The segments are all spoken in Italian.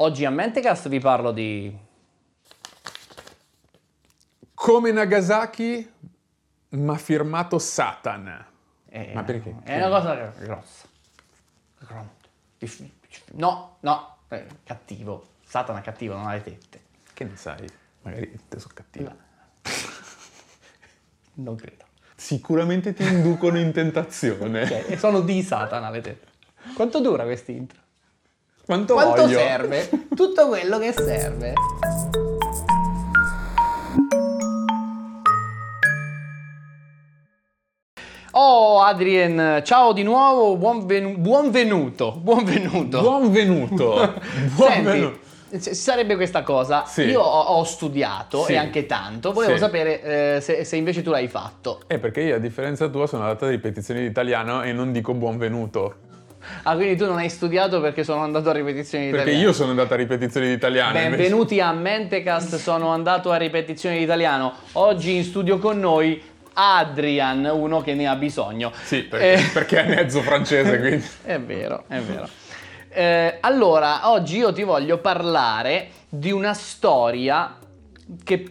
Oggi a Mentecast vi parlo di... Come Nagasaki, ma firmato Satan. eh, Ma perché? È una cosa grossa. No, no, eh, cattivo. Satana è cattivo, non ha le tette. Che ne sai? Magari te sono cattivo. Non credo. Sicuramente ti inducono in tentazione. Ok, e sono di Satana le tette. Quanto dura questo intro? Quanto, Quanto voglio? serve? Tutto quello che serve. Oh Adrien, ciao di nuovo, buonvenu- buonvenuto, buonvenuto. Buonvenuto. Senti, Buonvenuto. ci sarebbe questa cosa, Sì. io ho, ho studiato Sì. e anche tanto, volevo Sì. sapere eh, se, se invece tu l'hai fatto. Eh, perché io a differenza tua sono andato a ripetizioni di italiano e non dico buonvenuto. Ah, quindi tu non hai studiato perché sono andato a ripetizioni di Perché italiano. io sono andato a ripetizioni di italiano. invece- Benvenuti a Mentecast, sono andato a ripetizioni di italiano. Oggi in studio con noi Adrian, uno che ne ha bisogno. Sì, perché, Eh, perché è mezzo francese, quindi. È vero, è vero. Eh, allora, oggi io ti voglio parlare di una storia che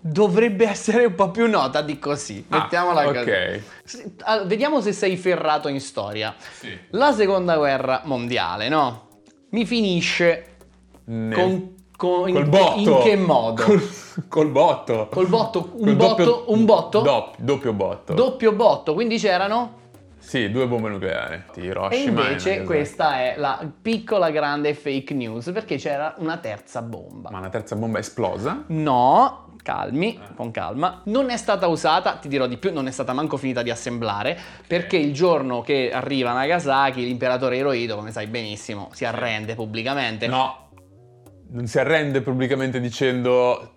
dovrebbe essere un po' più nota di così. Ah, Mettiamola così. ok. S- ah, Vediamo se sei ferrato in storia. Sì. La seconda guerra mondiale, no? Mi finisce Ne- con, con- Col in, botto. in che modo? Col, col botto. Col botto, un Col botto, doppio- un botto? dop- doppio botto. Doppio botto, quindi c'erano sì, due bombe nucleari. Di E Hiroshima invece questa è la piccola grande fake news perché c'era una terza bomba. Ma la terza bomba è esplosa? No, calmi, con calma. Non è stata usata, ti dirò di più, non è stata manco finita di assemblare perché il giorno che arriva Nagasaki l'imperatore Hirohito, come sai benissimo, si arrende pubblicamente. No. Non si arrende pubblicamente dicendo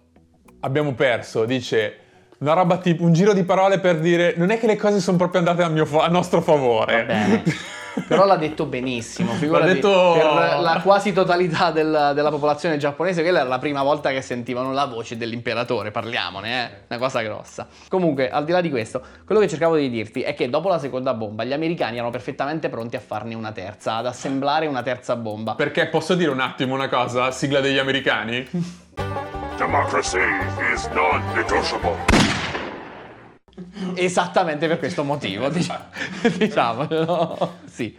abbiamo perso, dice una roba tipo un giro di parole per dire non è che le cose sono proprio andate a, mio fa- a nostro favore. Va bene. Però l'ha detto benissimo, figurati, detto- per la quasi totalità del- della popolazione giapponese, quella era la prima volta che sentivano la voce dell'imperatore, parliamone, eh? una cosa grossa. Comunque, al di là di questo, quello che cercavo di dirti è che dopo la seconda bomba gli americani erano perfettamente pronti a farne una terza, ad assemblare una terza bomba. Perché posso dire un attimo una cosa? Sigla degli americani? Democracy is non-negotiable. Esattamente per questo motivo, diciamo, diciamolo, sì.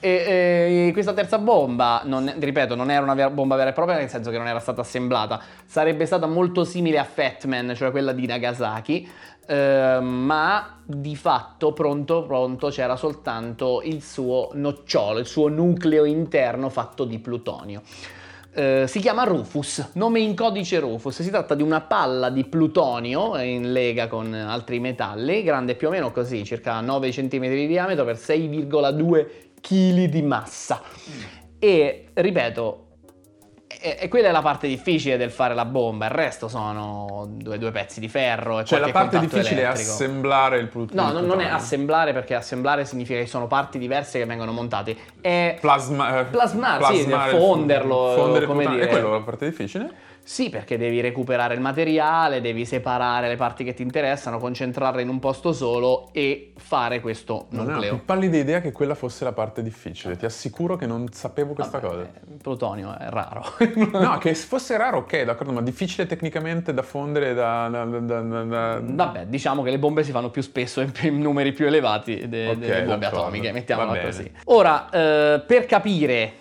E, e questa terza bomba, non- ripeto, non era una vera- bomba vera e propria, nel senso che non era stata assemblata, sarebbe stata molto simile a Fatman, cioè quella di Nagasaki, eh, ma di fatto pronto pronto c'era soltanto il suo nocciolo, il suo nucleo interno fatto di plutonio. Eh, si chiama Rufus, nome in codice Rufus. Si tratta di una palla di plutonio in lega con altri metalli, grande più o meno così, circa 9 cm di diametro per 6,2 kg di massa. E ripeto, e, e quella è la parte difficile del fare la bomba, il resto sono due, due pezzi di ferro. E Cioè la parte difficile elettrico. è assemblare il plutonio. No, non, non è assemblare perché assemblare significa che sono parti diverse che vengono montate. È Plasma, eh, Plasmare, sì, plasmare il fonderlo, Fondere come dire. E quello è la parte difficile? Sì, perché devi recuperare il materiale, devi separare le parti che ti interessano, concentrarle in un posto solo e fare questo Non ho nucleo. più pallida idea che quella fosse la parte difficile. Ti assicuro che non sapevo questa Vabbè, cosa. Plutonio è raro. No, che fosse raro, ok, d'accordo, ma difficile tecnicamente da fondere da... da- da- da- Vabbè, diciamo che le bombe si fanno più spesso in, in numeri più elevati de- Ok, delle bombe d'accordo. atomiche, mettiamola così. Ora, eh, per capire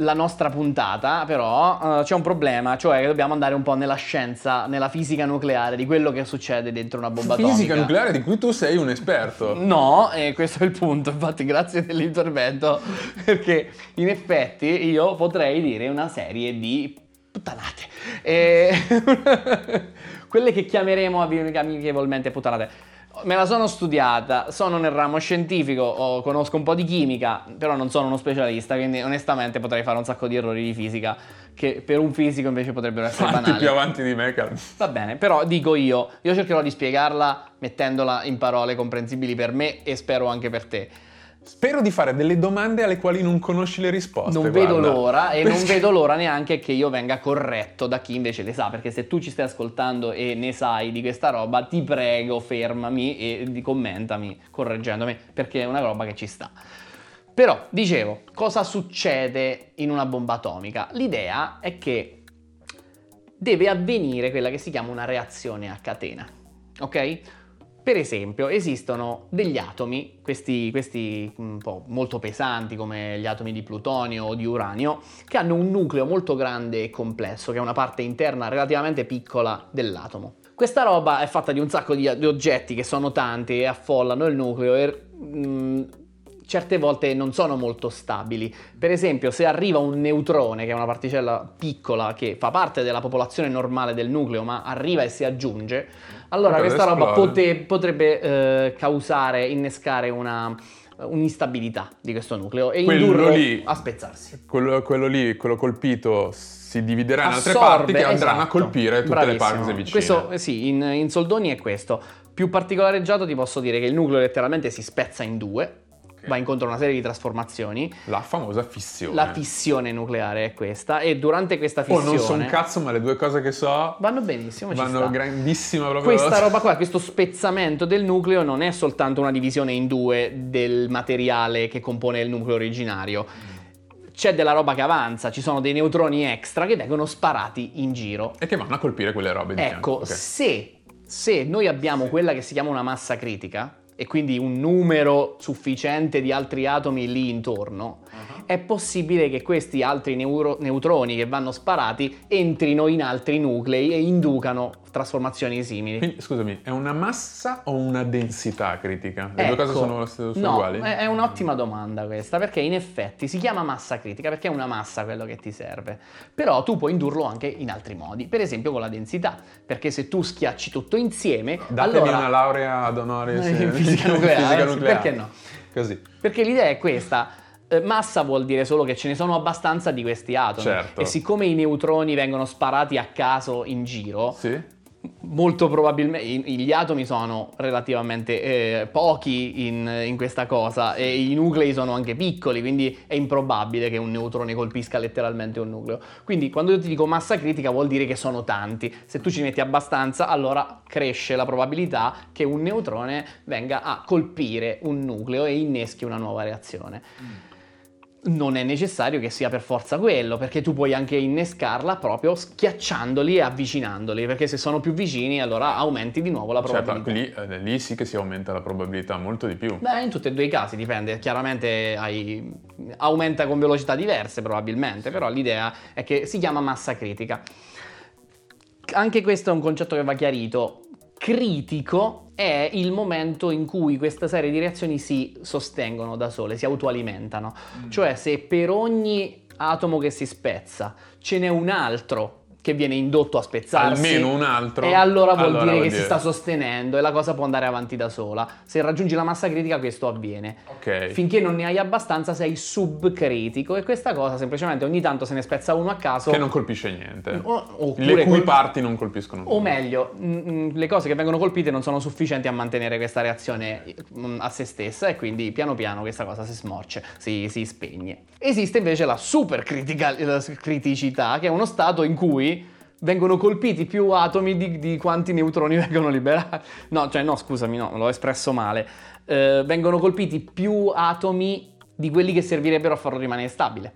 la nostra puntata, però, eh, c'è un problema, cioè che dobbiamo andare un po' nella scienza, nella fisica nucleare di quello che succede dentro una bomba Fisica atomica. nucleare di cui tu sei un esperto. No, e questo è il punto, infatti grazie dell'intervento, perché in effetti io potrei dire una serie di puttanate. E- Quelle che chiameremo ami- amichevolmente puttanate. Me la sono studiata, sono nel ramo scientifico, conosco un po' di chimica, però non sono uno specialista, quindi onestamente potrei fare un sacco di errori di fisica che per un fisico invece potrebbero essere Fatti banali. più avanti di me, Carlo. Va bene, però dico io, io cercherò di spiegarla mettendola in parole comprensibili per me e spero anche per te. Spero di fare delle domande alle quali non conosci le risposte. non vedo guarda. l'ora e non vedo l'ora neanche che io venga corretto da chi invece le sa, perché se tu ci stai ascoltando e ne sai di questa roba, ti prego fermami e commentami correggendomi, perché è una roba che ci sta. Però, dicevo, cosa succede in una bomba atomica? L'idea è che deve avvenire quella che si chiama una reazione a catena. Ok? Per esempio, esistono degli atomi, questi, questi un po' molto pesanti come gli atomi di plutonio o di uranio, che hanno un nucleo molto grande e complesso, che è una parte interna relativamente piccola dell'atomo. Questa roba è fatta di un sacco di, oggetti che sono tanti e affollano il nucleo e mm, certe volte non sono molto stabili. Per esempio, se arriva un neutrone, che è una particella piccola che fa parte della popolazione normale del nucleo, ma arriva e si aggiunge, allora Potrebbe questa roba pote- potrebbe eh, causare, innescare una un'instabilità di questo nucleo e Quello indurlo lì- a spezzarsi. Quello, quello lì, quello colpito, si dividerà in altre parti che andranno a esatto. colpire tutte le Bravissimo. parti vicine. Questo sì, in, in soldoni è questo. Più particolareggiato ti posso dire che il nucleo letteralmente si spezza in due, va incontro a una serie di trasformazioni. La famosa fissione. La fissione nucleare è questa e durante questa Oh, fissione non so un cazzo, ma le due cose che so vanno benissimo, vanno grandissima proprio. Questa roba qua, questo spezzamento del nucleo non è soltanto una divisione in due del materiale che compone il nucleo originario. C'è della roba che avanza, ci sono dei neutroni extra che vengono sparati in giro. E che vanno a colpire quelle robe di. Ecco, Ok. se, se noi abbiamo quella che si chiama una massa critica, e quindi un numero sufficiente di altri atomi lì intorno, Uh-huh. È possibile che questi altri neuro- neutroni che vanno sparati entrino in altri nuclei e inducano trasformazioni simili. Quindi, scusami, è una massa o una densità critica? Le due Ecco, cose sono, sono no, uguali? È, un'ottima domanda questa, perché in effetti si chiama massa critica perché è una massa quello che ti serve. Però tu puoi indurlo anche in altri modi, per esempio con la densità, perché se tu schiacci tutto insieme, Datemi allora una laurea ad honoris in fisica nucleare, fisica sì, nucleare. perché no? Così. Perché l'idea è questa. Eh, Massa vuol dire solo che ce ne sono abbastanza di questi atomi Certo. e siccome i neutroni vengono sparati a caso in giro, Sì? molto probabilmente gli atomi sono relativamente eh, pochi in, in questa cosa e i nuclei sono anche piccoli, quindi è improbabile che un neutrone colpisca letteralmente un nucleo. Quindi quando io ti dico massa critica vuol dire che sono tanti. Se tu ci metti abbastanza, allora cresce la probabilità che un neutrone venga a colpire un nucleo e inneschi una nuova reazione. Non è necessario che sia per forza quello, perché tu puoi anche innescarla proprio schiacciandoli e avvicinandoli, perché se sono più vicini allora aumenti di nuovo la Certo, probabilità. lì, eh, lì sì che si aumenta la probabilità molto di più. Beh, in tutti e due i casi dipende, chiaramente hai- aumenta con velocità diverse probabilmente, però l'idea è che si chiama massa critica. Anche questo è un concetto che va chiarito. Critico è il momento in cui questa serie di reazioni si sostengono da sole, si autoalimentano. Cioè se per ogni atomo che si spezza ce n'è un altro che viene indotto a spezzarsi, Almeno un altro. e allora vuol allora dire vuol che si sta sostenendo e la cosa può andare avanti da sola. Se raggiungi la massa critica questo avviene. Ok. Finché non ne hai abbastanza sei subcritico e questa cosa semplicemente ogni tanto se ne spezza uno a caso. Che non colpisce niente. O- le cui col- parti non colpiscono O meglio, le cose che vengono colpite non sono sufficienti a mantenere questa reazione mm, a se stessa e quindi piano piano questa cosa si smorce, si, si spegne. Esiste invece la supercriticità, che è uno stato in cui vengono colpiti più atomi di, di quanti neutroni vengono liberati. No, cioè no, scusami, no, l'ho espresso male. Eh, vengono colpiti più atomi di quelli che servirebbero a farlo rimanere stabile.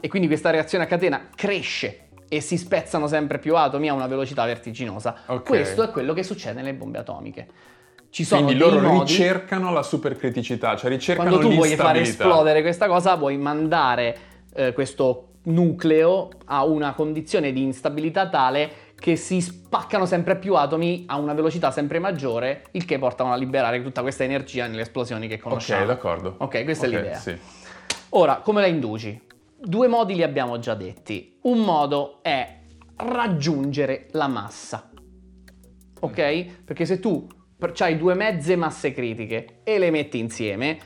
E quindi questa reazione a catena cresce e si spezzano sempre più atomi a una velocità vertiginosa. Ok. Questo è quello che succede nelle bombe atomiche. Ci sono Quindi loro modi- ricercano la supercriticità, cioè ricercano quando tu vuoi fare l'instabilità. esplodere questa cosa, vuoi mandare eh, questo nucleo a una condizione di instabilità tale che si spaccano sempre più atomi a una velocità sempre maggiore, il che portano a liberare tutta questa energia nelle esplosioni che conosciamo. Ok, d'accordo. Ok, questa Ok, è l'idea. Sì. Ora, come la induci? Due modi li abbiamo già detti. Un modo è raggiungere la massa. Ok? Perché se tu hai due mezze masse critiche e le metti insieme,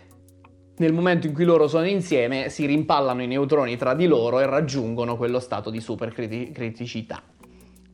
nel momento in cui loro sono insieme si rimpallano i neutroni tra di loro e raggiungono quello stato di supercriticità.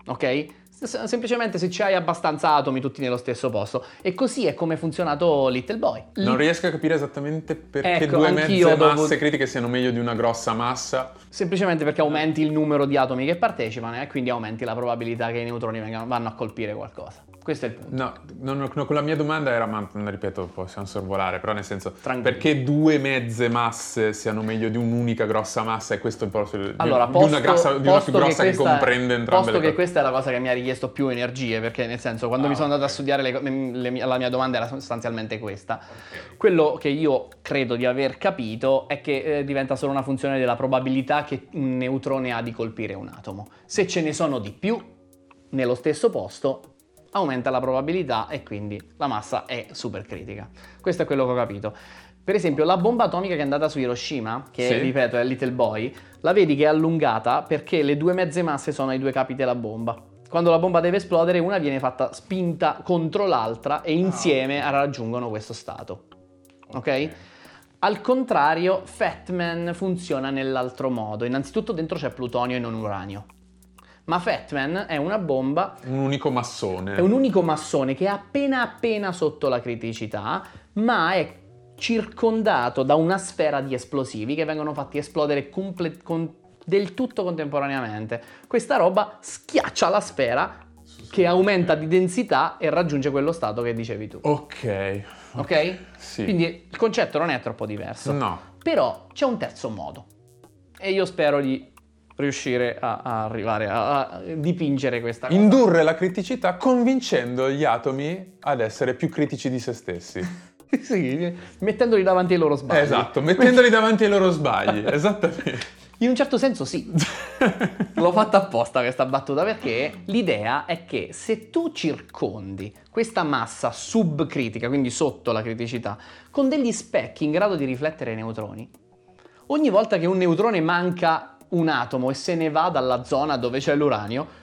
Ok? S- semplicemente se c'hai abbastanza atomi tutti nello stesso posto. E così è come è funzionato Little Boy. Non riesco a capire esattamente perché Ecco, due mezze masse dovuto- critiche siano meglio di una grossa massa. Semplicemente perché aumenti il numero di atomi che partecipano e quindi aumenti la probabilità che i neutroni vengano- vanno a colpire qualcosa. Questo è il punto. No, no, no, con la mia domanda era, ma ripeto, possiamo sorvolare, però nel senso, Tranquillo. perché due mezze masse siano meglio di un'unica grossa massa e questo è proprio di, Allora, di posto, una, grassa, di una più grossa che, questa- comprende entrambe posto le che questa è la cosa che mi ha richiesto più energie, perché nel senso, quando Ah, mi sono andato a studiare le le mie- la mia domanda era sostanzialmente questa. Quello che io credo di aver capito è che eh, diventa solo una funzione della probabilità che un neutrone ha di colpire un atomo. Se ce ne sono di più nello stesso posto, aumenta la probabilità e quindi la massa è supercritica. Questo è quello che ho capito. Per esempio, la bomba atomica che è andata su Hiroshima, che Sì. ripeto è Little Boy, la vedi che è allungata perché le due mezze masse sono ai due capi della bomba. Quando la bomba deve esplodere, una viene fatta spinta contro l'altra e insieme raggiungono questo stato. Ok? Al contrario, Fatman funziona nell'altro modo. Innanzitutto dentro c'è plutonio e non uranio. Ma Fatman è una bomba Un unico massone. è un unico massone che è appena appena sotto la criticità, ma è circondato da una sfera di esplosivi che vengono fatti esplodere comple- con- del tutto contemporaneamente. Questa roba schiaccia la sfera che aumenta di densità e raggiunge quello stato che dicevi tu. Ok. Ok? Sì. Quindi il concetto non è troppo diverso. No. Però c'è un terzo modo. E io spero di riuscire a, a arrivare a, a dipingere questa cosa. Indurre la criticità convincendo gli atomi ad essere più critici di se stessi. Sì, mettendoli davanti ai loro sbagli. Esatto, mettendoli davanti ai loro sbagli. Esattamente. In un certo senso sì. L'ho fatta apposta questa battuta perché l'idea è che se tu circondi questa massa subcritica, quindi sotto la criticità, con degli specchi in grado di riflettere i neutroni, ogni volta che un neutrone manca un atomo e se ne va dalla zona dove c'è l'uranio,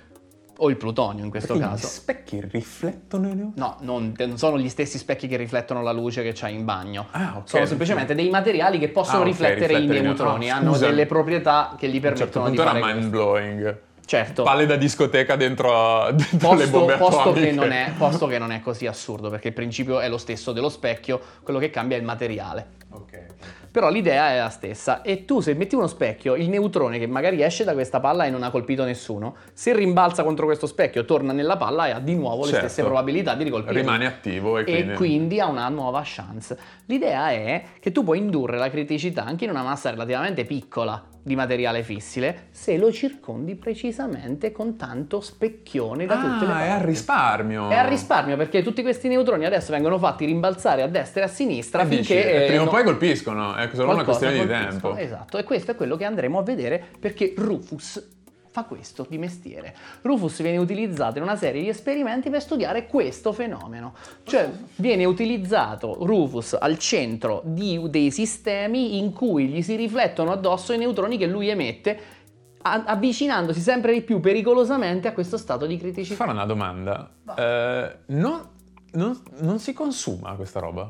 o il plutonio in questo Quindi caso, Gli specchi riflettono i neutroni? No, non, non sono gli stessi specchi che riflettono la luce che c'hai in bagno. Ah, ok. Sono semplicemente dei materiali che possono Ah, ok, riflettere i riflettere i neutroni, neutroni. hanno Scusa. delle proprietà che gli certo permettono punto di era fare mind questo. blowing. Certo. Palle da discoteca dentro, dentro le Posto, bombe posto che non è, posto che non è così assurdo, perché il principio è lo stesso dello specchio, quello che cambia è il materiale. Ok. Però l'idea è la stessa e tu se metti uno specchio, il neutrone che magari esce da questa palla e non ha colpito nessuno, se rimbalza contro questo specchio, torna nella palla e ha di nuovo le Certo. stesse probabilità di ricolpire. Rimane attivo e quindi... e quindi ha una nuova chance. L'idea è che tu puoi indurre la criticità anche in una massa relativamente piccola di materiale fissile se lo circondi precisamente con tanto specchione da tutte le Ah, parti. è a risparmio. È a risparmio perché tutti questi neutroni adesso vengono fatti rimbalzare a destra e a sinistra E dici, finché e eh, prima o no- poi colpiscono, è solo una questione di tempo. Esatto, e questo è quello che andremo a vedere perché Rufus fa questo di mestiere. Rufus viene utilizzato in una serie di esperimenti per studiare questo fenomeno. Cioè viene utilizzato Rufus al centro di dei sistemi in cui gli si riflettono addosso i neutroni che lui emette avvicinandosi sempre di più pericolosamente a questo stato di criticità. fare una domanda? Eh, non, non- non si consuma questa roba?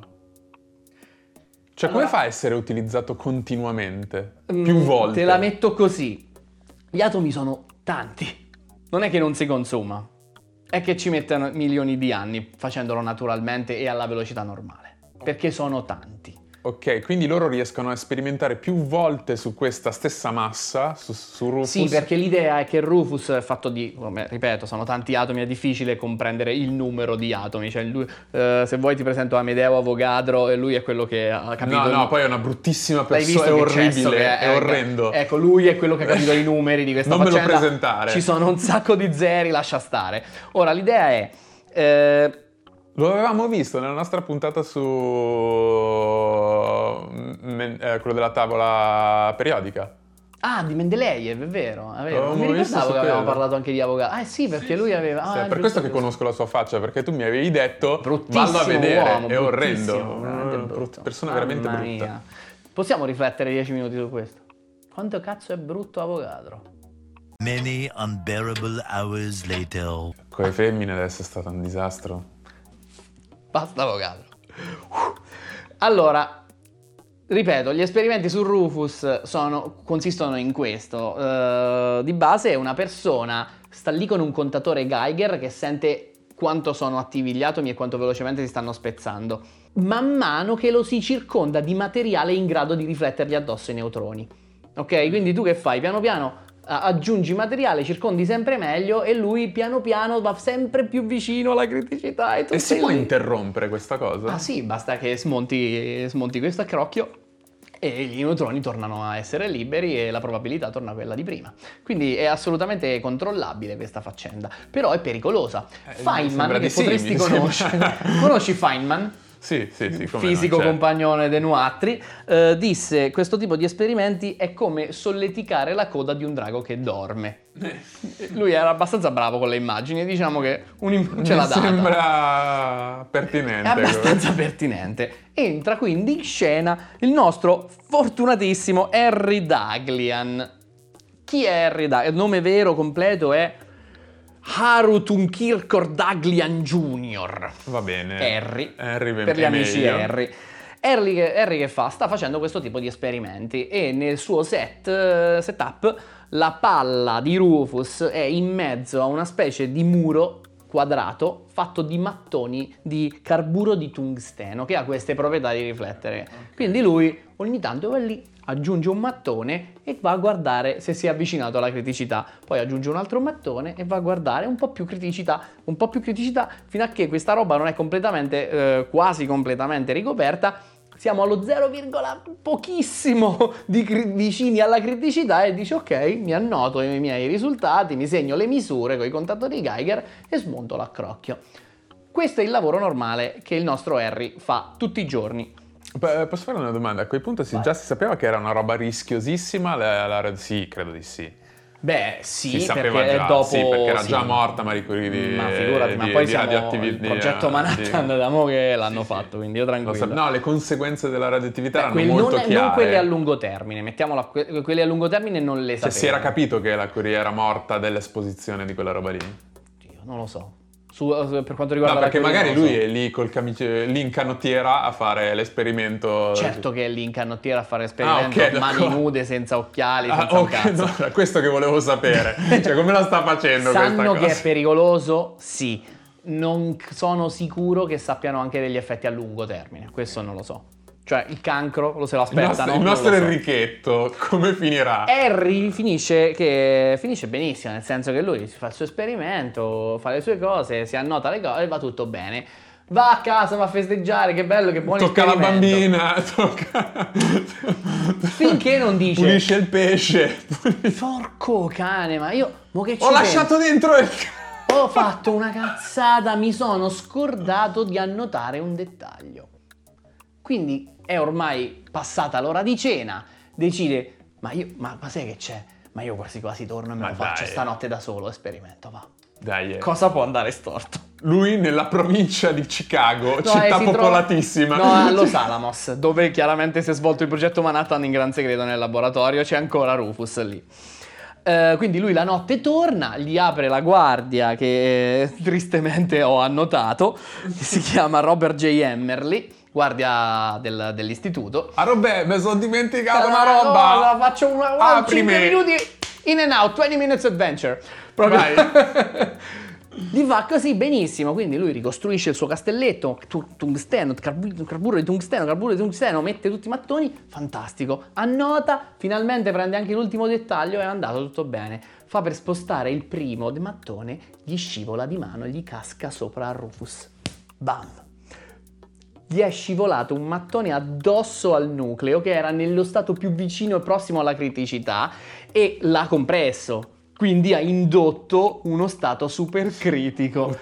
Cioè, come Allora- fa a essere utilizzato continuamente? Mm, Più volte? Te la metto così. Gli atomi sono tanti. Non è che non si consuma. È che ci mettono milioni di anni facendolo naturalmente e alla velocità normale. Perché sono tanti. Ok, quindi loro riescono a sperimentare più volte su questa stessa massa, su, su Rufus. Sì, perché l'idea è che Rufus è fatto di, come ripeto, sono tanti atomi, è difficile comprendere il numero di atomi. Cioè, lui, eh, se vuoi ti presento Amedeo Avogadro e lui è quello che ha capito... No, il- no, poi è una bruttissima persona, è orribile, che è, orrendo. Ecco, lui è quello che ha capito i numeri di questa Non me lo presentare. Ci sono un sacco di zeri, lascia stare. Ora, l'idea è... eh, Lo avevamo visto nella nostra puntata su men- eh, quello della tavola periodica. Ah, di Mendeleev, è vero. È vero. Non mi ricordavo che avevamo parlato anche di avvocato. Ah, sì, perché lui aveva... Sì, ah, è per giusto, questo che giusto. conosco la sua faccia, perché tu mi avevi detto Bruttissimo vallo a vedere, uomo, è orrendo. veramente Una brutto. persona veramente Mamma brutta. mia. Possiamo riflettere 10 minuti su questo? Quanto cazzo è brutto Avogadro? Many unbearable hours later. Con le femmine adesso è stato un disastro. Basta Avogadro. Allora, ripeto, gli esperimenti su Rufus sono- consistono in questo. Eh, di base una persona sta lì con un contatore Geiger che sente quanto sono attivi gli atomi e quanto velocemente si stanno spezzando, man mano che lo si circonda di materiale in grado di riflettergli addosso i neutroni. Ok? Quindi tu che fai? Piano piano aggiungi materiale, circondi sempre meglio e lui piano piano va sempre più vicino alla criticità. E, E si sei può lì. interrompere questa cosa? Ah sì, basta che smonti, smonti questo accrocchio e i neutroni tornano a essere liberi e la probabilità torna a quella di prima. Quindi è assolutamente controllabile questa faccenda, però è pericolosa. Eh, Feynman, che sì, potresti conoscere, conosci Feynman? Sì, sì, sì. fisico certo. compagnone de Nuatri, eh, disse questo tipo di esperimenti è come solleticare la coda di un drago che dorme. Lui era abbastanza bravo con le immagini, diciamo che un ce l'ha data. sembra È pertinente. abbastanza pertinente. Entra quindi in scena il nostro fortunatissimo Harry Daglian. Chi è Harry Daglian? Il nome vero completo è Harutun Kirkor Daglian Jr. Va bene. Harry, Harry ben- per gli amici meglio. Harry. Harry che, Harry che fa? Sta facendo questo tipo di esperimenti e nel suo set, eh, setup la palla di Rufus è in mezzo a una specie di muro quadrato fatto di mattoni di carburo di tungsteno che ha queste proprietà di riflettere. Quindi lui ogni tanto va lì, aggiunge un mattone e va a guardare se si è avvicinato alla criticità. Poi aggiunge un altro mattone e va a guardare un po' più criticità, un po' più criticità, fino a che questa roba non è completamente, eh, quasi completamente ricoperta. Siamo allo 0, pochissimo di cri- vicini alla criticità e dice ok, mi annoto i miei risultati, mi segno le misure con i contatori Geiger e smonto l'accrocchio. Questo è il lavoro normale che il nostro Harry fa tutti i giorni. P- Posso fare una domanda? A quel punto si- già si sapeva che era una roba rischiosissima? La, la- sì, credo di sì. Beh, sì, si sapeva perché già, dopo sì, perché era sì. già morta Marie Curie di Ma figurati, ma di- poi di siamo radioattivi- il di- progetto di- Manhattan da mo che l'hanno Sì, fatto, quindi io Lo tranquillo. so- no, le conseguenze della radioattività Beh, erano molto non, chiare. non quelle a lungo termine, mettiamola, que- quelle a lungo termine non le Cioè, sapevo. si era capito che la Curie era morta dell'esposizione di quella roba lì? Oddio, non lo so. Su- eh, per quanto riguarda No, perché magari lui è lì, col camice- lì in canottiera a fare l'esperimento. Certo che è lì in canottiera a fare esperimento, Ah, ok, mani d'accordo. nude, senza occhiali, Ah, senza un ok, cazzo. no, questo che volevo sapere. cioè, come la sta facendo Sanno che è pericoloso? Sì. Non sono sicuro che sappiano anche degli effetti a lungo termine. Questo non lo so. Cioè, il cancro lo se lo Il nostro, aspettano. il non nostro lo so. Enrichetto, come finirà? Harry finisce, che, finisce benissimo, nel senso che lui si fa il suo esperimento, fa le sue cose, si annota le cose e va tutto bene. Va a casa, va a festeggiare, che bello, che buon Tocca la bambina, tocca... Finché non dice- Pulisce il pesce. Porco cane, ma io... Mo che ci Ho lasciato dentro il... Ho fatto una cazzata, mi sono scordato di annotare un dettaglio. Quindi è ormai passata l'ora di cena, decide, ma io, ma, ma sai che c'è? Ma io quasi quasi torno e me Ma lo faccio dai. stanotte da solo, esperimento, va. Dai, eh. Cosa può andare storto? Lui nella provincia di Chicago, No, città eh, si trova- popolatissima. No, a Los Alamos, dove chiaramente si è svolto il progetto Manhattan in gran segreto nel laboratorio, c'è ancora Rufus lì. Eh, quindi lui la notte torna, gli apre la guardia che eh, tristemente ho annotato, che si chiama Robert J. Emmerly, guardia del- dell'istituto. Ah, Robè, mi sono dimenticato una Cosa? roba. faccio una, una Aprimi. 5 minuti in and out, 20 minutes adventure. Proprio. Gli va così benissimo, quindi lui ricostruisce il suo castelletto, tu- tungsteno, carbu- carburo di tungsteno, carburo di tungsteno, mette tutti i mattoni, fantastico. Annota, finalmente prende anche l'ultimo dettaglio è andato tutto bene. Fa per spostare il primo mattone, gli scivola di mano e gli casca sopra a Rufus. Bam! Gli è scivolato un mattone addosso al nucleo che era nello stato più vicino e prossimo alla criticità e l'ha compresso. Quindi ha indotto uno stato supercritico.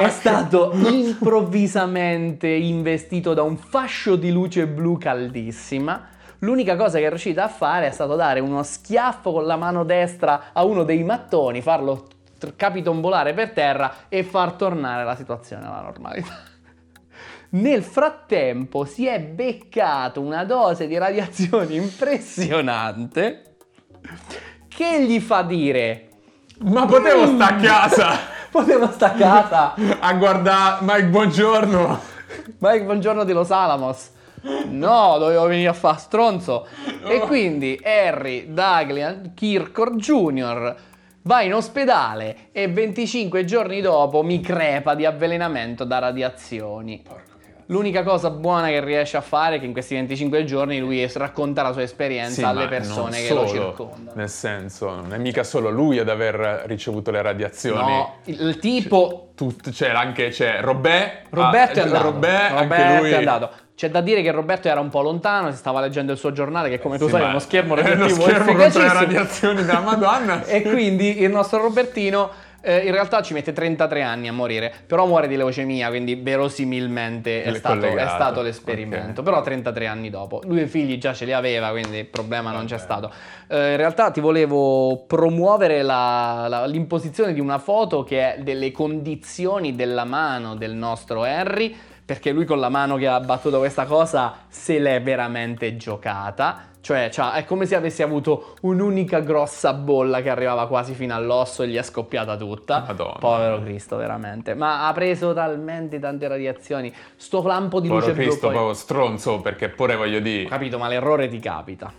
È stato improvvisamente investito da un fascio di luce blu caldissima. L'unica cosa che è riuscita a fare è stato dare uno schiaffo con la mano destra a uno dei mattoni, farlo capitombolare per terra e far tornare la situazione alla normalità. Nel frattempo si è beccato una dose di radiazione impressionante che gli fa dire Ma potevo sta a casa. potevo sta a casa. A guardare Mike Buongiorno. Mike buongiorno di Los Alamos. No dovevo venire a fare stronzo. E quindi Harry Douglas Kirkor Jr. va in ospedale e 25 giorni dopo mi crepa di avvelenamento da radiazioni L'unica cosa buona che riesce a fare è che in questi 25 giorni lui racconta la sua esperienza Sì, alle persone che lo circondano. Nel senso, non è mica solo lui ad aver ricevuto le radiazioni. No, il tipo Tut- c'era anche c'è Robè. Roberto ah, è andato. Robè, Roberto anche lui è andato. C'è da dire che Roberto era un po' lontano, si stava leggendo il suo giornale, che come tu Sì, sai è uno schermo è uno radioattivo schermo contro le radiazioni della Madonna. e quindi il nostro Robertino eh, in realtà ci mette 33 anni a morire, però muore di leucemia, quindi verosimilmente è stato, è stato l'esperimento. ok. Però 33 anni dopo. Lui i figli già ce li aveva, quindi il problema non c'è stato. Eh, in realtà ti volevo promuovere la- la- l'imposizione di una foto che è delle condizioni della mano del nostro Harry, perché lui con la mano che ha battuto questa cosa se l'è veramente giocata. Cioè, cioè, è come se avesse avuto un'unica grossa bolla che arrivava quasi fino all'osso e gli è scoppiata tutta. Madonna. Povero Cristo, veramente. Ma ha preso talmente tante radiazioni. Sto lampo di luce Povero blu. Cristo, poi- proprio stronzo, perché pure voglio Ho dire... capito, ma l'errore ti capita.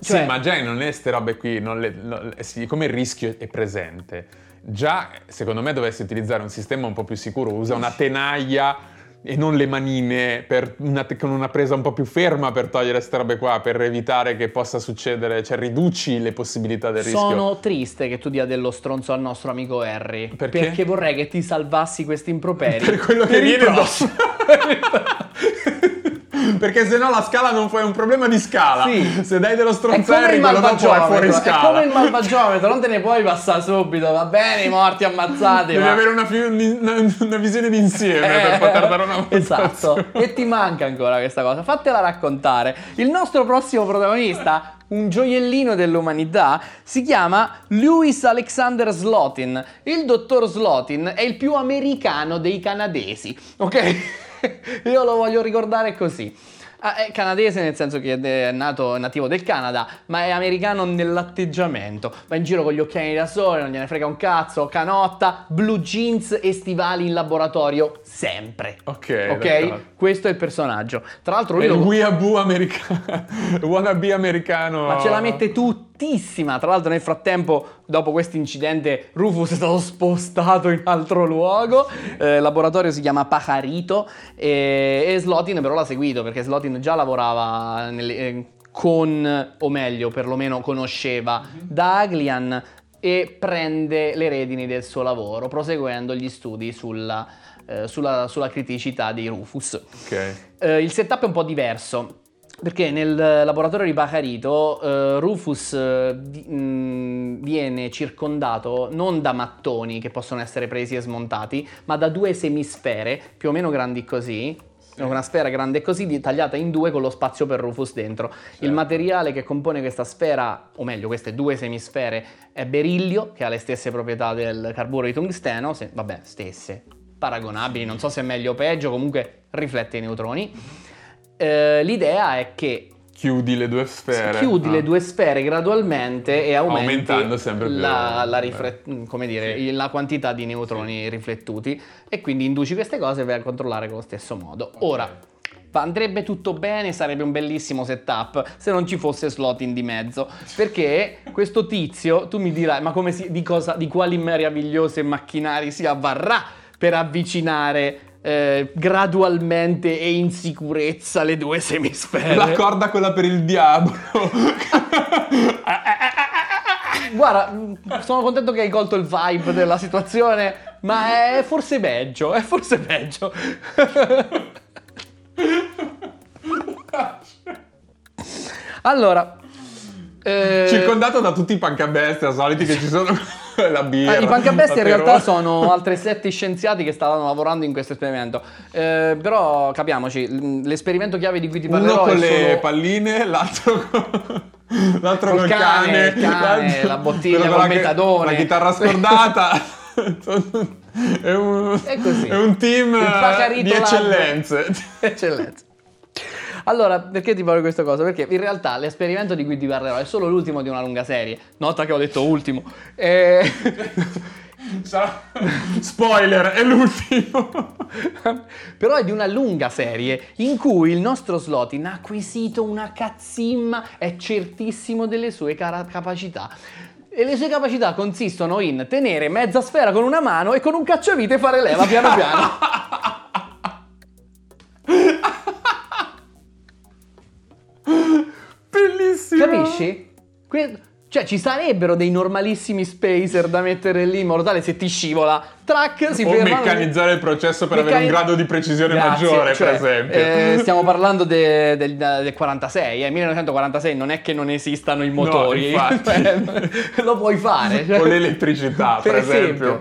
Cioè- sì, ma già non è ste robe qui, non le- no, eh, sì, come il rischio è presente. Già, secondo me, dovessi utilizzare un sistema un po' più sicuro, usa una tenaglia e non le manine per una- con una presa un po' più ferma per togliere queste robe qua, per evitare che possa succedere, cioè riduci le possibilità del rischio. Sono triste che tu dia dello stronzo al nostro amico Harry. Perché? vorrei che ti salvassi questi improperi. Per quello che per il viene prossimo. Perché se no la scala non è un problema di scala. Sì. Se dai dello stronzare, il quello dopo è fuori malvagiometro, è scala. come il malvagiometro, non te ne puoi passare subito, va bene, i morti ammazzati, Devi ma... avere una, fi- una- una visione d'insieme per poter dare una Esatto, e ti manca ancora questa cosa. Fatela raccontare. Il nostro prossimo protagonista, un gioiellino dell'umanità, si chiama Louis Alexander Slotin. Il dottor Slotin è il più americano dei canadesi, ok? Io lo voglio ricordare così. Ah, è canadese nel senso che è nato è nativo del Canada, ma è americano nell'atteggiamento. Va in giro con gli occhiali da sole, non gliene frega un cazzo, canotta, blue jeans e stivali in laboratorio sempre. Ok, Ok? Questo è il personaggio. Tra l'altro lui È il lo... weeaboo americano. wannabe americano. Ma ce la mette tuttissima. Tra l'altro, nel frattempo, dopo questo incidente, Rufus è stato spostato in altro luogo. Eh, il laboratorio si chiama Pajarito. E, e Slotin, però, l'ha seguito perché Slotin già lavorava nelle- eh, con, o meglio, perlomeno conosceva Daglian e prende le redini del suo lavoro, proseguendo gli studi sulla, eh, sulla- sulla criticità di Rufus. Ok. Eh, il setup è un po' diverso. Perché nel laboratorio di Bacarito eh, Rufus eh, vi- mh, viene circondato non da mattoni che possono essere presi e smontati, ma da due semisfere più o meno grandi così. Una sfera grande così, tagliata in due con lo spazio per Rufus dentro. Il materiale che compone questa sfera, o meglio queste due semisfere, è berillio, che ha le stesse proprietà del carburo di tungsteno, se- vabbè, stesse, paragonabili, non so se è meglio o peggio, comunque riflette i neutroni. Eh, l'idea è che Chiudi le due sfere. chiudi Ah. le due sfere gradualmente e aumenti Aumentando sempre più. la, la Beh. rifle- come dire, la quantità di neutroni riflettuti e quindi induci queste cose e vai a controllare con lo stesso modo. Ora, andrebbe tutto bene, sarebbe un bellissimo setup se non ci fosse slot in di mezzo, perché questo tizio, tu mi dirai, ma come si, di, cosa, di quali meravigliosi macchinari si avvarrà per avvicinare eh, gradualmente e in sicurezza le due semisfere? La corda quella per il diavolo. Guarda, sono contento che hai colto il vibe della situazione, ma è forse peggio, è forse peggio. allora, eh, Circondato da tutti i pancabestia soliti che ci sono. la birra. eh, I pancabestia in realtà sono altri sette scienziati che stavano lavorando in questo esperimento. Eh, però capiamoci, l'esperimento chiave di cui ti Uno parlerò con è le solo... l'altro l'altro con... L'altro Col col cane, cane, il cane, la bottiglia col con la metadone. La chitarra scordata. è, un, È così. è un team Pacarito di Lab. eccellenze. Allora, perché ti parlo di questa cosa? Perché in realtà l'esperimento di cui ti parlerò è solo l'ultimo di una lunga serie. Nota che ho detto ultimo. Sarà- Spoiler, è l'ultimo. Però è di una lunga serie in cui il nostro Slotin ha acquisito una cazzimma, è certissimo delle sue cara- capacità. E le sue capacità consistono in tenere mezza sfera con una mano e con un cacciavite fare leva piano piano. Capisci? Que- cioè, ci sarebbero dei normalissimi spacer da mettere lì in modo tale se ti scivola, track, si o fermano. meccanizzare il processo per avere un Meccani- grado di precisione Grazie, maggiore, cioè, per esempio. eh, stiamo parlando de- del, del 46, eh, 1946, non è che non esistano i motori, infatti. Cioè, lo puoi fare. cioè. o l'elettricità, per, esempio.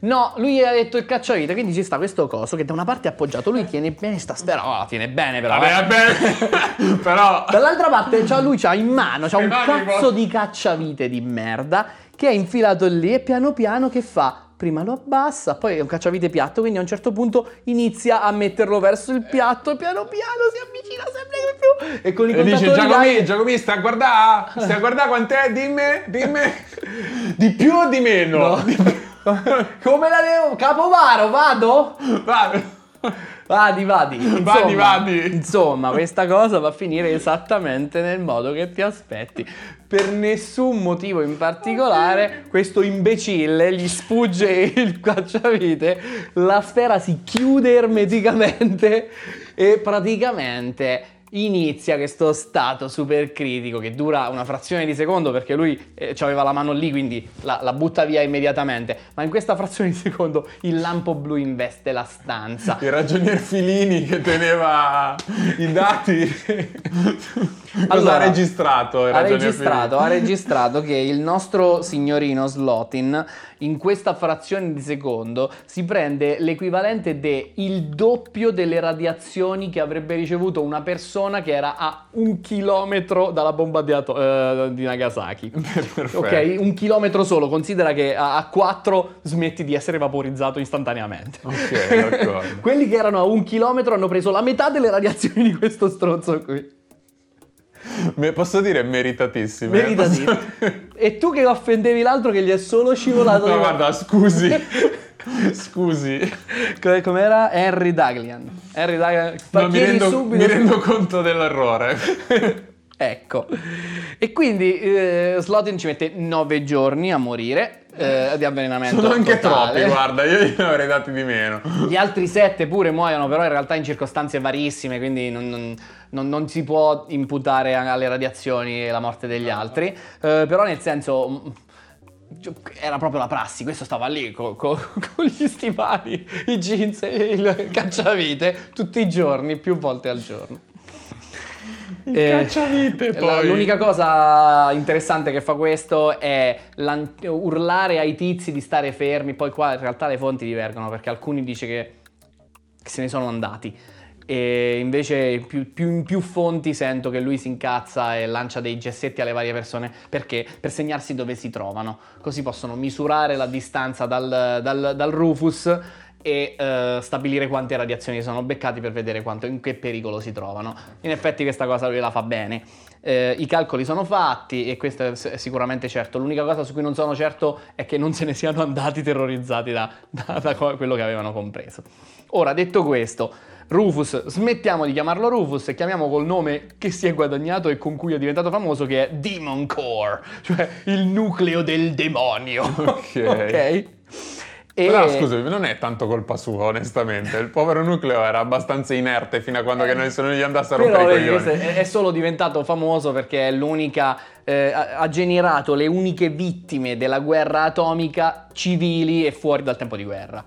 No, lui ha detto il cacciavite, quindi ci sta questo coso che da una parte è appoggiato, lui tiene bene sta sfera, oh, tiene bene però. Vabbè, eh. vabbè. Però... Dall'altra parte c'ha, lui c'ha in mano c'ha un cazzo di cacciavite di merda che è infilato lì e piano piano che fa? Prima lo abbassa, poi è un cacciavite piatto, quindi a un certo punto inizia a metterlo verso il piatto e piano piano si avvicina sempre di più. E con i E dice Giacomi, Giacomi, sta a guardare, stai a guardare quant'è, dimmi, dimmi, di più o di meno? No. Come la devo? Capovaro, vado? Va- Vadi, vadi. Insomma, Vadi, vadi. Insomma, questa cosa va a finire esattamente nel modo che ti aspetti. Per nessun motivo in particolare, questo imbecille gli sfugge il cacciavite, la sfera si chiude ermeticamente e praticamente inizia questo stato super critico che dura una frazione di secondo perché lui eh, aveva la mano lì quindi la, la butta via immediatamente ma in questa frazione di secondo il lampo blu investe la stanza Il ragionier Filini che teneva i dati. Cosa Allora, ha registrato? ha registrato, ha registrato che il nostro signorino Slotin in questa frazione di secondo si prende l'equivalente del doppio delle radiazioni che avrebbe ricevuto una persona che era a un chilometro dalla bomba di, ato- eh, di Nagasaki. Perfetto. Ok, un chilometro solo, considera che a, a 4 smetti di essere vaporizzato istantaneamente. Ok, d'accordo. Quelli che erano a un chilometro hanno preso la metà delle radiazioni di questo stronzo qui. Me- Posso dire meritatissime? Meritativo. e tu che offendevi l'altro che gli è solo scivolato No, guarda, scusi. Scusi. Co- Com'era? Henry Daglian. Henry Daglian. No, mi, rendo, subito- mi rendo conto dell'errore. Ecco. E quindi eh, Slotin ci mette 9 giorni a morire eh, di avvelenamento. Sono anche totale. troppi, guarda, io gliene avrei dati di meno. Gli altri 7 pure muoiono, però in realtà in circostanze varissime, quindi non, non- non- non si può imputare alle radiazioni la morte degli altri. Eh, però nel senso... mm, Era proprio la prassi, questo stava lì co- co- con gli stivali, i jeans e il cacciavite tutti i giorni, più volte al giorno. Il Eh, cacciavite, la- poi. L'unica cosa interessante che fa questo è urlare ai tizi di stare fermi, poi qua in realtà le fonti divergono perché alcuni dice che, che se ne sono andati e invece più, più- in più fonti sento che lui si incazza e lancia dei gessetti alle varie persone perché per segnarsi dove si trovano, così possono misurare la distanza dal, dal- dal Rufus e eh, stabilire quante radiazioni sono beccati per vedere quanto, in che pericolo si trovano. In effetti questa cosa lui la fa bene. Eh, I calcoli sono fatti e questo è sicuramente certo. L'unica cosa su cui non sono certo è che non se ne siano andati terrorizzati da, da- da quello che avevano compreso. Ora, detto questo, Rufus, smettiamo di chiamarlo Rufus e chiamiamo col nome che si è guadagnato e con cui è diventato famoso che è Demon Core, cioè il nucleo del demonio. Ok. ok? E- Però scusami, non è tanto colpa sua, onestamente. Il povero nucleo era abbastanza inerte fino a quando che nessuno gli andasse a rompere Però i coglioni. è, solo diventato famoso perché è l'unica, eh, ha, generato le uniche vittime della guerra atomica civili e fuori dal tempo di guerra.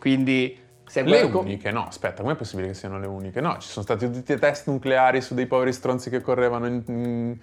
Quindi se Le co- uniche, no, aspetta, com'è possibile che siano le uniche? No, ci sono stati tutti i test nucleari su dei poveri stronzi che correvano in- in-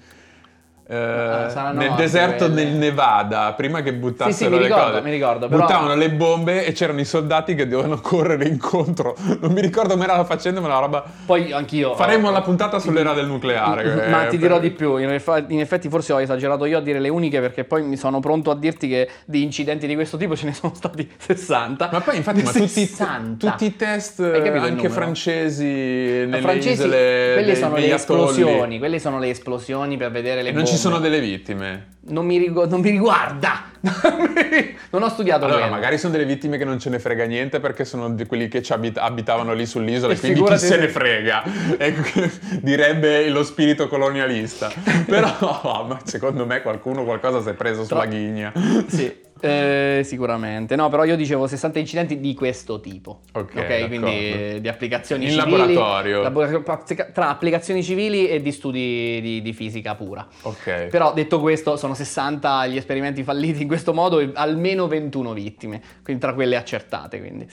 eh, Ah, nel deserto quelle. del Nevada, prima che buttassero Sì, sì, mi le ricordo, cose. mi ricordo, però- Buttavano le bombe e c'erano i soldati che dovevano correre incontro. Non mi ricordo come era la faccenda, ma la roba... Poi anch'io. Faremo la puntata sull'era del nucleare. Ma eh, ti per- dirò di più, in effetti forse ho esagerato io a dire le uniche perché poi mi sono pronto a dirti che di incidenti di questo tipo ce ne sono stati 60. Ma poi infatti, ma tutti, 60. tutti i test anche francesi nelle francesi, isole quelle sono le esplosioni, quelle sono le esplosioni per vedere le bombe. Sono delle vittime. Non mi, rigu- non mi riguarda! non ho studiato Allora, quello. magari sono delle vittime che non ce ne frega niente perché sono di quelli che abit- abitavano lì sull'isola, E quindi chi se ne frega, Ecco, direbbe lo spirito colonialista. Però, secondo me qualcuno qualcosa si è preso sulla Tro- ghigna. Sì. Eh, sicuramente. No, però io dicevo 60 incidenti di questo tipo. Ok, d'accordo. quindi eh, di applicazioni In civili. laboratorio. labora- Tra applicazioni civili e di studi di, di fisica pura. Ok. Però detto questo, sono 60 gli esperimenti falliti in questo modo e almeno 21 vittime, quindi tra quelle accertate. Quindi.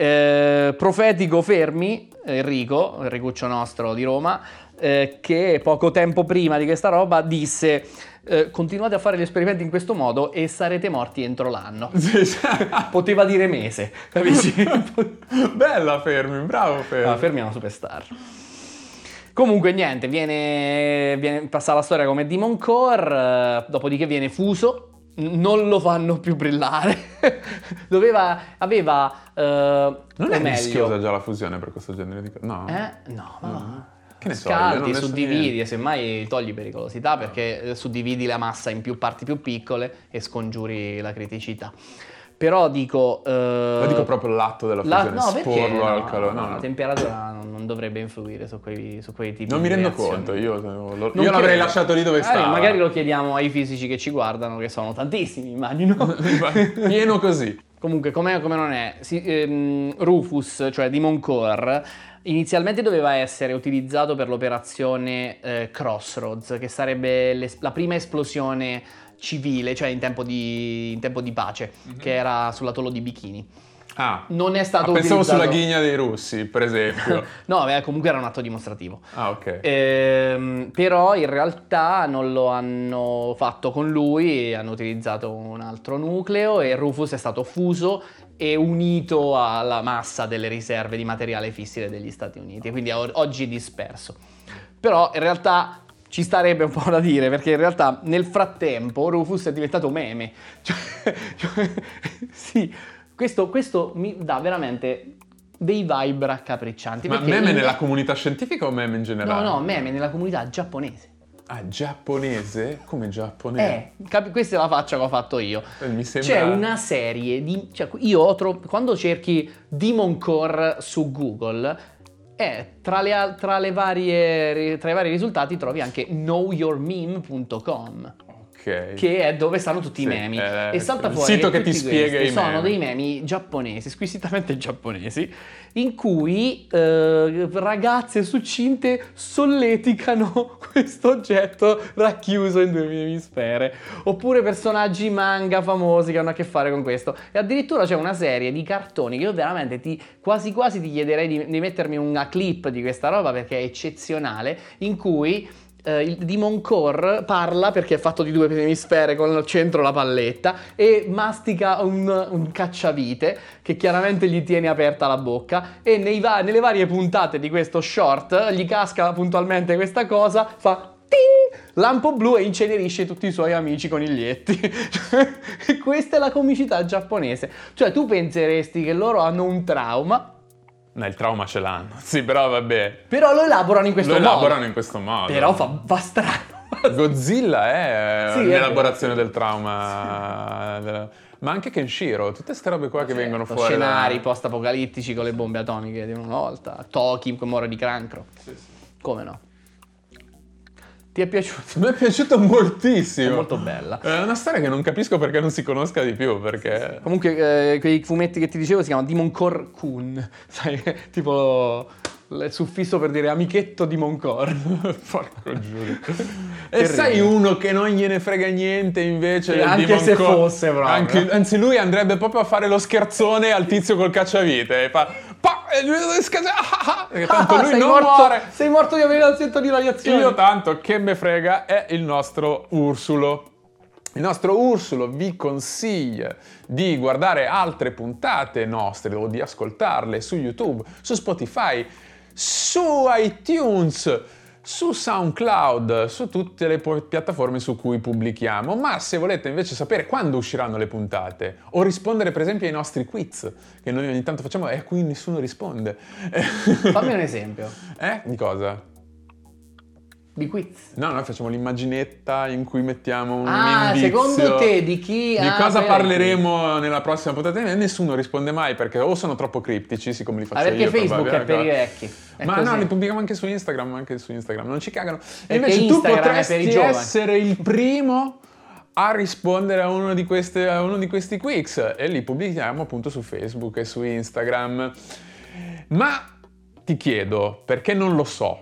Eh, profetico Fermi, Enrico, Enricuccio nostro di Roma, eh, che poco tempo prima di questa roba disse eh, continuate a fare gli esperimenti in questo modo e sarete morti entro l'anno. Poteva dire mese, capisci? Bella Fermi, bravo Fermi. Ah, Fermi è una superstar. Comunque niente, viene, viene passa la storia come Demon Core, eh, dopodiché viene fuso, n- non lo fanno più brillare. Doveva, aveva... eh, non è meglio- rischiosa già la fusione per questo genere di cose? No. Eh? No, ma va. Che ne so, non ne so suddividi niente. e semmai togli pericolosità perché eh, suddividi la massa in più parti più piccole e scongiuri la criticità. Però dico... eh, dico proprio l'atto della la- fusione, no, sporlo no, al calore. no, No, la temperatura non, non dovrebbe influire su quei, su quei tipi Non di mi rendo reazioni. conto, io, lo- Non io l'avrei lasciato lì dove Magari- stava. Magari lo chiediamo ai fisici che ci guardano, che sono tantissimi, immagino. Pieno così. Comunque, com'è come non è, si- ehm, Rufus, cioè Demon Core, inizialmente doveva essere utilizzato per l'operazione eh, Crossroads, che sarebbe l'es- la prima esplosione civile, cioè in tempo di, in tempo di pace, che era sull'atollo di Bikini. Ah, Non è stato ah, pensavo utilizzato... sulla ghigna dei russi, per esempio. no, beh, comunque era un atto dimostrativo. ah, ok. Ehm, però in realtà non lo hanno fatto con lui, hanno utilizzato un altro nucleo e Rufus è stato fuso e unito alla massa delle riserve di materiale fissile degli Stati Uniti, quindi oggi è disperso. Però in realtà ci starebbe un po' da dire, perché in realtà nel frattempo Rufus è diventato meme. Cioè, cioè, sì, questo, questo mi dà veramente dei vibe raccapriccianti. Ma meme in- nella comunità scientifica o meme in No, generale? no, meme nella comunità giapponese. Ah, giapponese? Come giapponese? Eh, capi- questa è la faccia che ho fatto io. Eh, mi sembra... C'è una serie di... Cioè, io ho tro- quando cerchi Demon Core su Google, eh, tra, le, tra le varie, tra i vari risultati trovi anche knowyourmeme.com Ok. che è dove stanno tutti Sì, i memi. eh, e salta il fuori sito che ti spiega i sono memi. dei memi giapponesi, squisitamente giapponesi, in cui eh, ragazze succinte solleticano questo oggetto racchiuso in due emisfere. Oppure personaggi manga famosi che hanno a che fare con questo. E addirittura c'è una serie di cartoni che io veramente ti, quasi quasi ti chiederei di, di mettermi una clip di questa roba perché è eccezionale, in cui eh, il Demon Core parla perché è fatto di due emisfere con al centro la palletta e mastica un, un cacciavite che chiaramente gli tiene aperta la bocca e va- nelle varie puntate di questo short gli casca puntualmente questa cosa, fa ting, lampo blu e incenerisce tutti i suoi amici coniglietti. questa è la comicità giapponese. Cioè tu penseresti che loro hanno un trauma, No, il trauma ce l'hanno. Sì, però vabbè. però lo elaborano in questo Lo modo. elaborano in questo modo. Però fa, fa strano. Godzilla è Sì, è un'elaborazione del trauma. della- Ma anche Kenshiro, tutte queste robe qua che vengono fuori. da- Scenari post-apocalittici con le bombe atomiche di una volta. Toki muore di cancro. Come no? Ti è piaciuto? Mi è piaciuto moltissimo. È molto bella. È una storia che non capisco perché non si conosca di più, perché... Comunque, eh, quei fumetti che ti dicevo si chiamano Demon Core Kun. Sai, tipo il suffisso per dire amichetto Demon Core. Porco Giulio. e sai uno che non gliene frega niente invece E anche Demon se fosse proprio. Anche- anzi lui andrebbe proprio a fare lo scherzone al tizio col cacciavite e fa... E lui scherza- ah, ah, ah, perché tanto Ah, lui sei non morto, muore. Sei morto di avere l'ansetto di radiazione. Io tanto che me frega è il nostro Ursulo. Il nostro Ursulo vi consiglia di guardare altre puntate nostre o di ascoltarle su YouTube, su Spotify, su iTunes, su SoundCloud, su tutte le piattaforme su cui pubblichiamo. Ma se volete invece sapere quando usciranno le puntate o rispondere per esempio ai nostri quiz che noi ogni tanto facciamo e a cui nessuno risponde. Fammi un esempio Eh? Di cosa? Di quiz. No, noi facciamo l'immaginetta in cui mettiamo un Ah, indizio. secondo te di chi... Di ah, cosa parleremo nella prossima puntata? Nessuno risponde mai perché o sono troppo criptici, siccome li faccio Ah, perché io. Facebook è per i vecchi. È Ma così. no, li pubblichiamo anche su Instagram, anche su Instagram, non ci cagano. E Perché invece tu Instagram i potresti essere il primo a rispondere a uno di, queste- a uno di questi quiz e li pubblichiamo appunto su Facebook e su Instagram. Ma ti chiedo, perché non lo so,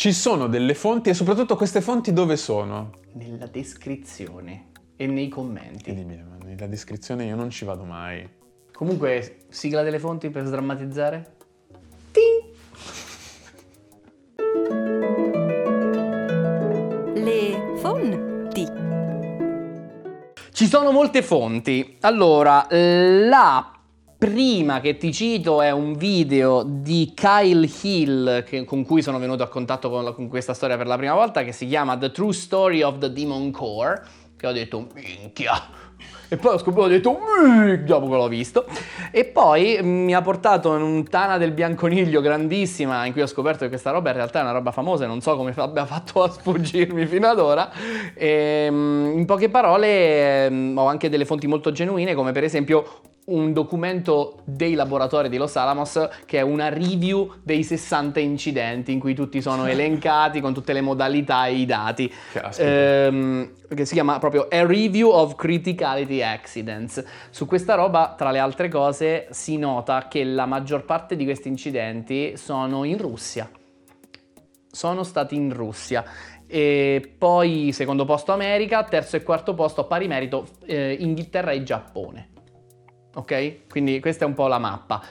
ci sono delle fonti e soprattutto queste fonti dove sono? Nella descrizione e nei commenti. Dimmi, ma nella descrizione io non ci vado mai. Comunque, sigla delle fonti per sdrammatizzare? Ting! Le fonti. Ci sono molte fonti. Allora, la prima che ti cito è un video di Kyle Hill che- con cui sono venuto a contatto con, con questa storia per la prima volta che si chiama The True Story of the Demon Core che ho detto minchia. E poi ho scoperto ho detto dopo che l'ho visto. E poi mm, mi ha portato in un Tana del Bianconiglio grandissima in cui ho scoperto che questa roba in realtà è una roba famosa e non so come abbia fatto a sfuggirmi fino ad ora. E, mm, in poche parole mm, ho anche delle fonti molto genuine come per esempio un documento dei laboratori di Los Alamos che è una review dei 60 incidenti in cui tutti sono elencati con tutte le modalità e i dati. Ehm, che si chiama proprio A Review of Criticality Accidents. Su questa roba, tra le altre cose, si nota che la maggior parte di questi incidenti sono in Russia. Sono stati in Russia. E poi secondo posto America, terzo e quarto posto a pari merito eh, Inghilterra e Giappone. Ok? Quindi questa è un po' la mappa.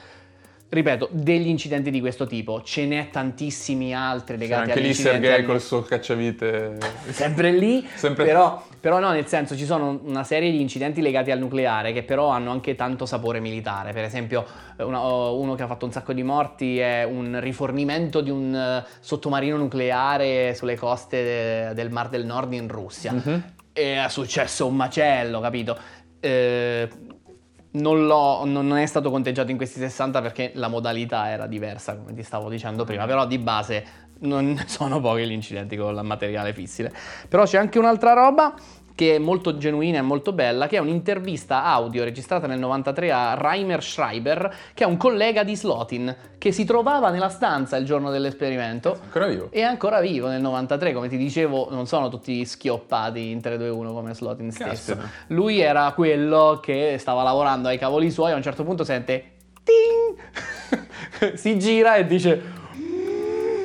Ripeto, degli incidenti di questo tipo, ce n'è tantissimi altri C'è legati anche agli lì Sergei col suo cacciavite. sempre lì, Sempre- Però, però no, nel senso ci sono una serie di incidenti legati al nucleare che però hanno anche tanto sapore militare. Per esempio, eh, una- uno che ha fatto un sacco di morti è un rifornimento di un eh, sottomarino nucleare sulle coste de- del Mar del Nord in Russia. Mhm. E è successo un macello, capito? Eh, non, non è stato conteggiato in questi 60 perché la modalità era diversa, come ti stavo dicendo prima, però di base non sono pochi gli incidenti con il materiale fissile. Però c'è anche un'altra roba che è molto genuina e molto bella, che è un'intervista audio registrata nel 93 a Reimer Schreiber, che è un collega di Slotin, che si trovava nella stanza il giorno dell'esperimento. Ancora vivo. È ancora vivo nel 93, come ti dicevo, non sono tutti schioppati in 3-2-1 come Slotin stesso. Lui era quello che stava lavorando ai cavoli suoi, a un certo punto sente ting! si gira e dice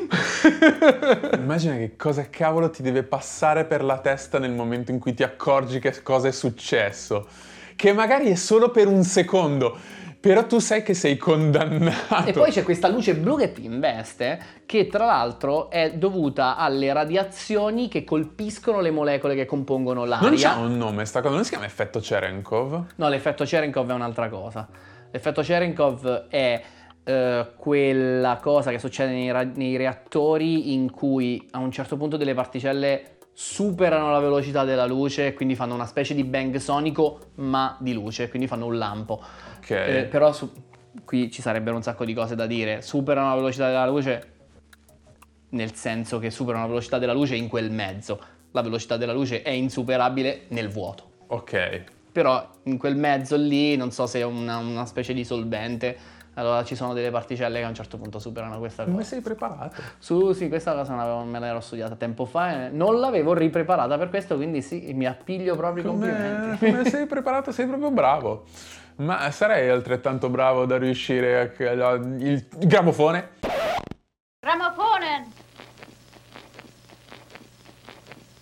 Immagina che cosa cavolo ti deve passare per la testa nel momento in cui ti accorgi che cosa è successo. Che magari è solo per un secondo, però tu sai che sei condannato. E poi c'è questa luce blu che ti investe, che tra l'altro è dovuta alle radiazioni che colpiscono le molecole che compongono l'aria. Non c'ha un nome sta cosa, non si chiama effetto Cherenkov? No, l'effetto Cherenkov è un'altra cosa. L'effetto Cherenkov è eh, quella cosa che succede nei, ra- nei reattori in cui a un certo punto delle particelle superano la velocità della luce e quindi fanno una specie di bang sonico ma di luce, quindi fanno un lampo. Ok. Eh, però su- qui ci sarebbero un sacco di cose da dire. Superano la velocità della luce nel senso che superano la velocità della luce in quel mezzo. La velocità della luce è insuperabile nel vuoto. Ok. Però in quel mezzo lì non so se è una, una specie di solvente. Allora ci sono delle particelle che a un certo punto superano questa Come cosa. sei preparato? Su, sì, questa cosa avevo- me l'ero studiata tempo fa e non l'avevo ripreparata per questo, quindi sì, mi appiglio proprio i Come, complimenti. come sei preparato? Sei proprio bravo. Ma sarei altrettanto bravo da riuscire a... Il gramofone?